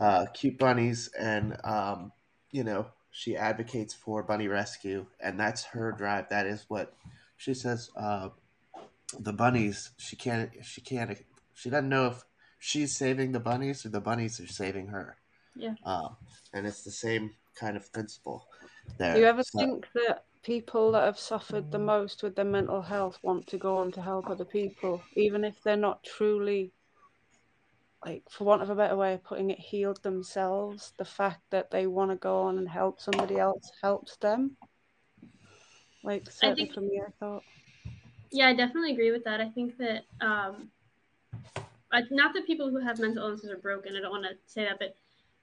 uh, cute bunnies, and um, you know she advocates for bunny rescue, and that's her drive. That is what she says. Uh, the bunnies, she can't, she can't, she doesn't know if she's saving the bunnies or the bunnies are saving her. Yeah. Um, and it's the same kind of principle. There. Do you ever so, think that people that have suffered the most with their mental health want to go on to help other people, even if they're not truly like for want of a better way of putting it, healed themselves. The fact that they want to go on and help somebody else helps them. Like certainly think, for me, I thought. Yeah, I definitely agree with that. I think that um, I, not that people who have mental illnesses are broken. I don't want to say that, but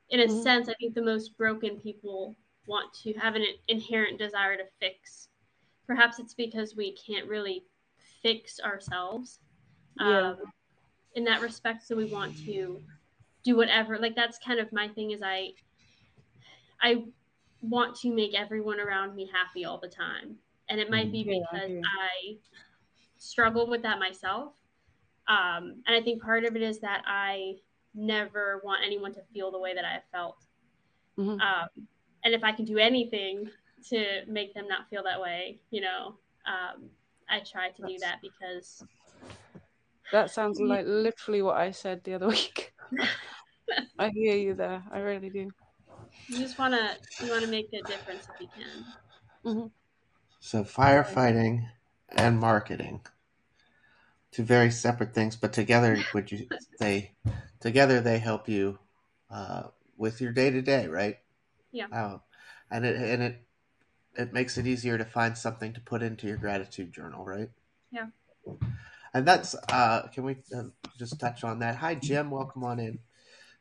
in a mm-hmm. sense, I think the most broken people want to have an inherent desire to fix. Perhaps it's because we can't really fix ourselves. Yeah. Um, in that respect so we want to do whatever like that's kind of my thing is i i want to make everyone around me happy all the time and it might be mm-hmm. because yeah, I, I struggle with that myself um, and i think part of it is that i never want anyone to feel the way that i have felt mm-hmm. um, and if i can do anything to make them not feel that way you know um, i try to do that because that sounds like literally what I said the other week. I hear you there. I really do. You just wanna you wanna make a difference if you can. Mm-hmm. So firefighting and marketing, two very separate things, but together, would you they together they help you uh, with your day to day, right? Yeah. Uh, and it and it it makes it easier to find something to put into your gratitude journal, right? Yeah. And that's, uh, can we uh, just touch on that? Hi, Jim. Welcome on in.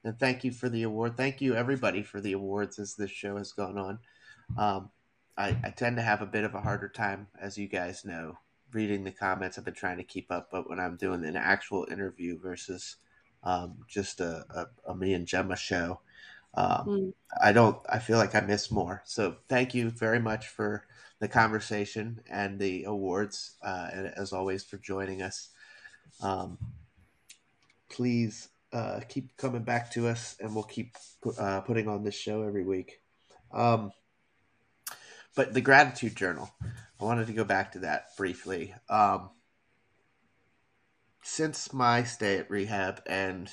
And thank you for the award. Thank you, everybody, for the awards as this show has gone on. Um, I, I tend to have a bit of a harder time, as you guys know, reading the comments. I've been trying to keep up, but when I'm doing an actual interview versus um, just a, a, a, me and Gemma show, um, mm. I don't. I feel like I miss more. So thank you very much for the conversation and the awards, uh, and as always for joining us. Um, please uh, keep coming back to us, and we'll keep uh, putting on this show every week. Um, but the gratitude journal, I wanted to go back to that briefly. Um, since my stay at rehab and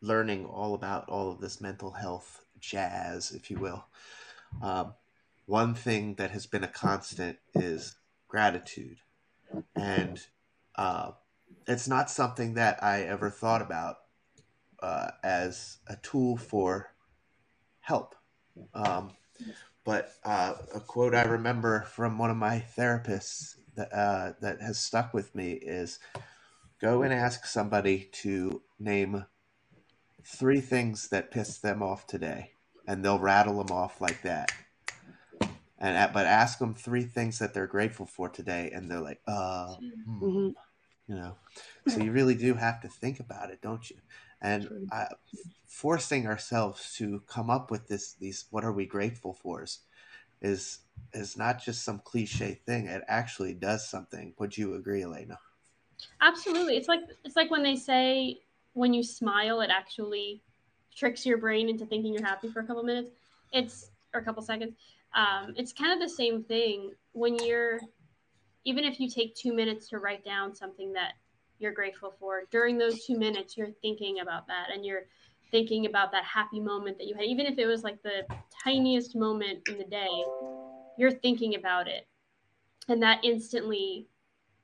learning all about all of this mental health jazz, if you will, um, one thing that has been a constant is gratitude. And uh, it's not something that I ever thought about uh, as a tool for help. Um, but uh, a quote I remember from one of my therapists that, uh, that has stuck with me is go and ask somebody to name three things that pissed them off today, and they'll rattle them off like that and but ask them three things that they're grateful for today, and they're like, uh, mm-hmm. you know. So you really do have to think about it, don't you? And forcing ourselves to come up with this, these, what are we grateful for? Is, is is not just some cliche thing. It actually does something. Would you agree, Elaina? Absolutely. It's like it's like when they say when you smile, it actually tricks your brain into thinking you're happy for a couple minutes. It's or a couple seconds. Um, it's kind of the same thing when you're even if you take two minutes to write down something that you're grateful for. During those two minutes you're thinking about that and you're thinking about that happy moment that you had. Even if it was like the tiniest moment in the day you're thinking about it. And that instantly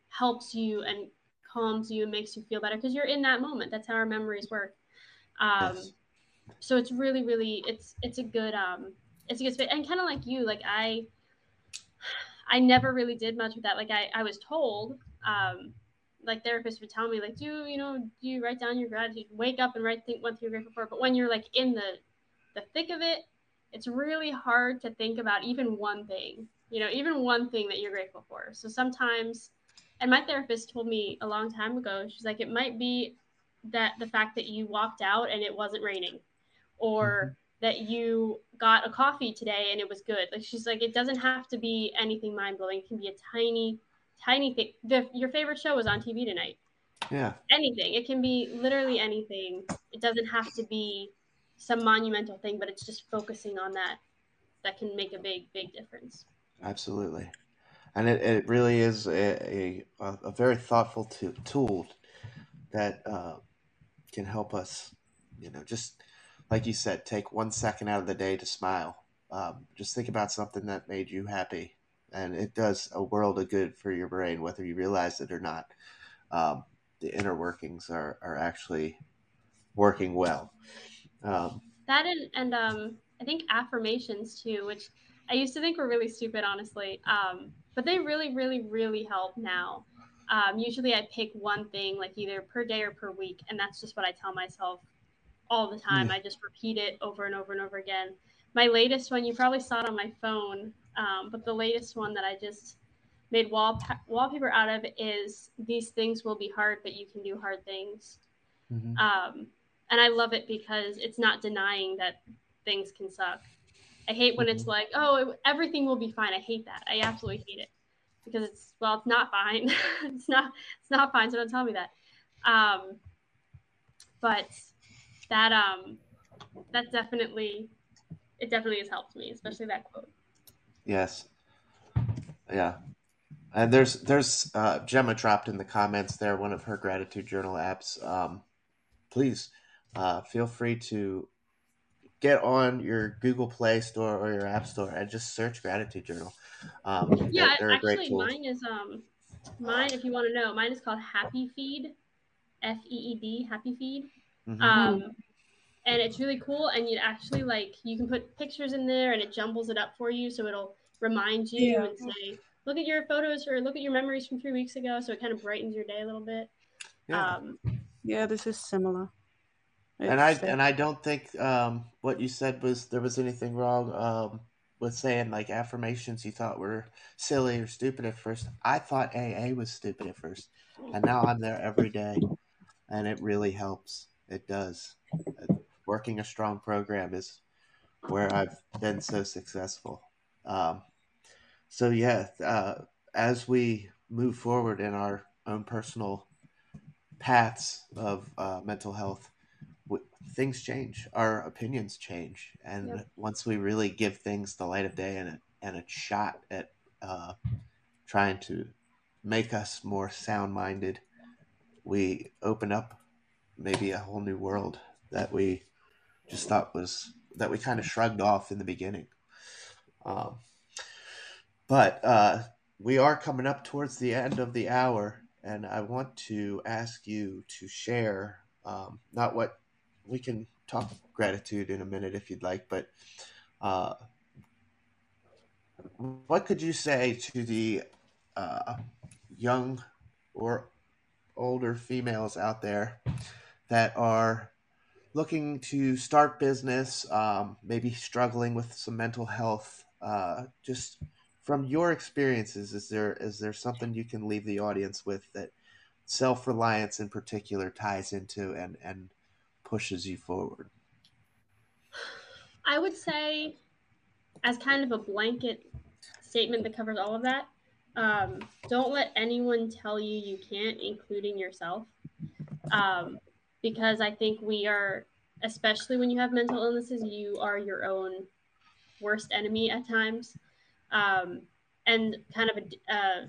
helps you and calms you and makes you feel better because you're in that moment. That's how our memories work. Um, yes. so it's really really it's it's a good um it's a good space. And kind of like you like i i never really did much with that. Like i i was told um like therapists would tell me like do you know do you write down your gratitude? Wake up and write think what you're grateful for. But when you're like in the the thick of it it's really hard to think about even one thing you know even one thing that you're grateful for. So sometimes and my therapist told me a long time ago she's like it might be that the fact that you walked out and it wasn't raining or mm-hmm. that you got a coffee today and it was good. Like she's like it doesn't have to be anything mind-blowing. It can be a tiny tiny thing. The, your favorite show was on TV tonight. Yeah. Anything. It can be literally anything. It doesn't have to be some monumental thing, but it's just focusing on that that can make a big, big difference. Absolutely. And it, it really is a, a, a very thoughtful t- tool that uh, can help us, you know, just like you said, take one second out of the day to smile. Um, just think about something that made you happy and it does a world of good for your brain, whether you realize it or not. Um, the inner workings are, are actually working well. Um, that and, and um, I think affirmations too, which I used to think were really stupid, honestly. Um, but they really, really, really help now. Um, usually I pick one thing, like either per day or per week, and that's just what I tell myself all the time. Mm. I just repeat it over and over and over again. My latest one, you probably saw it on my phone, um, but the latest one that I just made wall wallpaper out of is these things will be hard, but you can do hard things. Mm-hmm. Um, and I love it because it's not denying that things can suck. I hate when mm-hmm. it's like, oh, everything will be fine. I hate that. I absolutely hate it because it's well, it's not fine. it's not. It's not fine. So don't tell me that. Um, but that um, that definitely, it definitely has helped me, especially that quote. Yes. Yeah. And there's there's uh, Gemma dropped in the comments there one of her gratitude journal apps. Um, please uh, feel free to get on your Google Play Store or your App Store and just search gratitude journal. Um, yeah, they're, they're actually, mine is um mine. If you want to know, mine is called Happy Feed, F E E D, Happy Feed. Mm-hmm. Um, and it's really cool and you'd actually like you can put pictures in there and it jumbles it up for you so it'll remind you yeah. and say look at your photos or look at your memories from three weeks ago. So it kind of brightens your day a little bit. Yeah, um, yeah this is similar. It's, and i and i don't think um, what you said was there was anything wrong um, with saying like affirmations you thought were silly or stupid at first. I thought aa was stupid at first and now i'm there every day and it really helps. It does working a strong program is where I've been so successful. Um, so yeah, uh, as we move forward in our own personal paths of uh, mental health, w- things change. Our opinions change, and yep. once we really give things the light of day and a, and a shot at uh, trying to make us more sound minded, we open up maybe a whole new world that we just thought was that we kind of shrugged off in the beginning. Um, but uh, we are coming up towards the end of the hour, and I want to ask you to share um, not what we can talk gratitude in a minute if you'd like, but uh, what could you say to the uh, young or older females out there that are looking to start business, um, maybe struggling with some mental health, uh, just from your experiences, is there is there something you can leave the audience with that self reliance in particular ties into and and pushes you forward? I would say as kind of a blanket statement that covers all of that, um, don't let anyone tell you you can't, including yourself. Um, because I think we are, especially when you have mental illnesses, you are your own worst enemy at times. Um, and kind of a,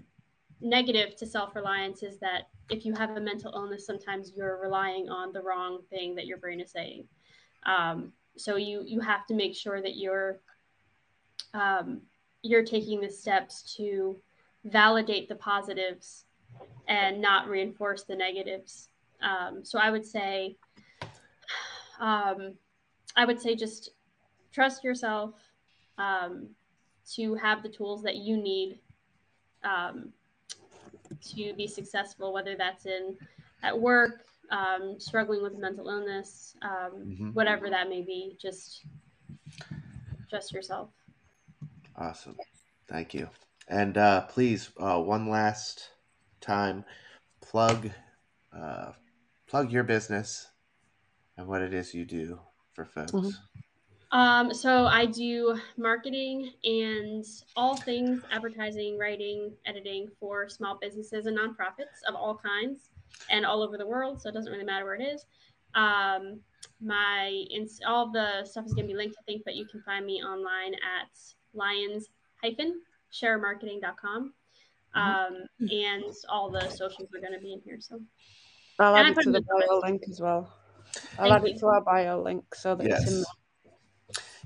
negative to self reliance is that if you have a mental illness, sometimes you're relying on the wrong thing that your brain is saying. Um, so you you have to make sure that you're um, you're taking the steps to validate the positives and not reinforce the negatives. Um, so I would say, um, I would say just trust yourself um, to have the tools that you need um, to be successful, whether that's in at work, um, struggling with mental illness, um, mm-hmm. whatever that may be. Just trust yourself. Awesome. Thank you. And uh, please, uh, one last time, plug uh, plug your business and what it is you do for folks. Mm-hmm. Um, so I do marketing and all things advertising, writing, editing for small businesses and nonprofits of all kinds and all over the world. So it doesn't really matter where it is. Um, my all the stuff is going to be linked, I think, but you can find me online at lyons sharemarketing.com. Mm-hmm. Um, and all the socials are going to be in here. So I'll add it to the bio link as well. I'll Thank add you. it to our bio link so that yes. it's in there.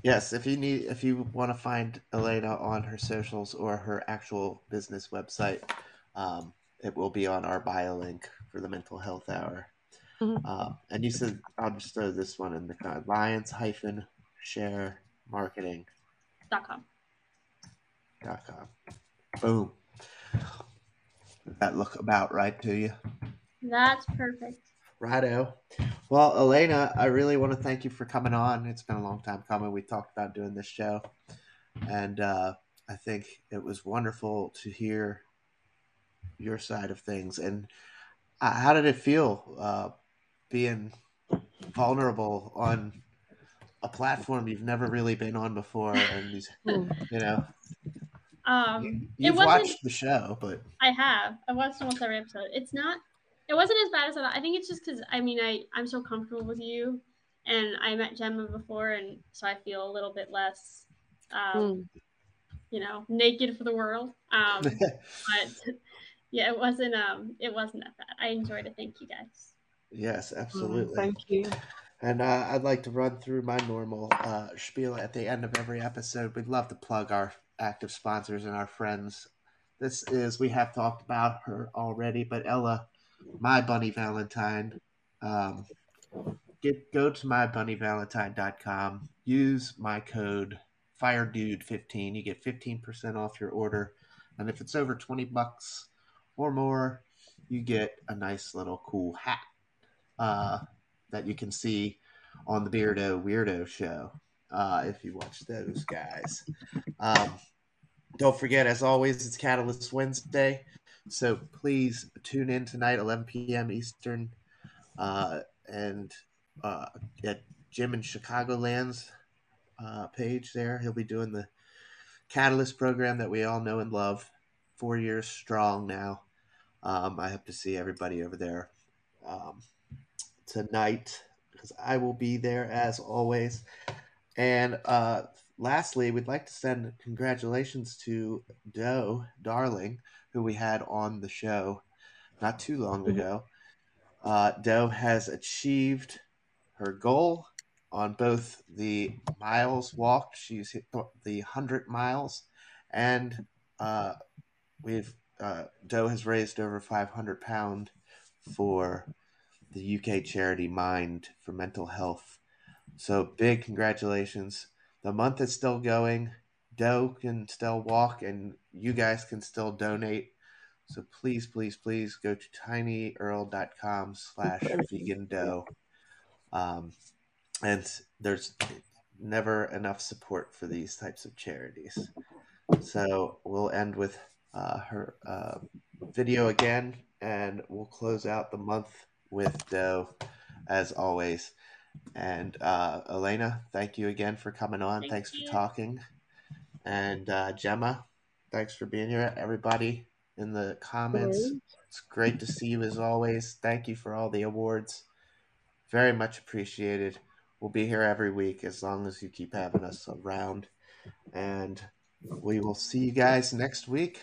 Yes, if you need, if you want to find Elaina on her socials or her actual business website, um, it will be on our bio link for the mental health hour. Mm-hmm. Uh, and you said I'll just throw this one in the card: Lyons hyphen share marketing dot com. Dot com. Boom. Does that look about right to you? That's perfect. Righto. Well, Elaina, I really want to thank you for coming on. It's been a long time coming. We talked about doing this show, and uh, I think it was wonderful to hear your side of things. And uh, how did it feel uh, being vulnerable on a platform you've never really been on before? And these, you know, um, you, have watched the show, but I have. I watched almost every episode. It's not it wasn't as bad as I thought. I think it's just because I mean I I'm so comfortable with you, and I met Gemma before, and so I feel a little bit less, um, mm. you know, naked for the world. Um, but yeah, it wasn't um it wasn't that bad. I enjoyed it. Thank you guys. Yes, hmm, absolutely. thank you. And uh, I'd like to run through my normal uh, spiel at the end of every episode. We'd love to plug our active sponsors and our friends. This is, we have talked about her already, but Ella my Bunny Valentine. Um, get go to mybunnyvalentine.com. Use my code FireDude15. You get 15% off your order, and if it's over 20 bucks or more, you get a nice little cool hat uh, that you can see on the Beardo Weirdo show uh, if you watch those guys. Um, don't forget, as always, it's Catalyst Wednesday. So please tune in tonight, 11 p.m. Eastern, uh, and uh, at Jim in Chicagoland's uh, page there. He'll be doing the Catalyst program that we all know and love. Four years strong now. Um, I hope to see everybody over there um, tonight because I will be there as always. And uh, lastly, we'd like to send congratulations to Doe Darling who we had on the show not too long mm-hmm. ago. Uh, Doe has achieved her goal on both the miles walked. She's hit the 100 miles, and uh, we've uh, Doe has raised over 500 pound for the UK charity Mind for mental health. So big congratulations. The month is still going. Doe can still walk, and you guys can still donate. So please, please, please go to tinyurl.com slash vegan dough. Um, and there's never enough support for these types of charities. So we'll end with uh, her uh, video again, and we'll close out the month with Doe, as always. And uh, Elaina, thank you again for coming on. Thank Thanks you. for talking. And uh, Gemma, thanks for being here. Everybody in the comments, it's great to see you as always. Thank you for all the awards. Very much appreciated. We'll be here every week as long as you keep having us around. And we will see you guys next week.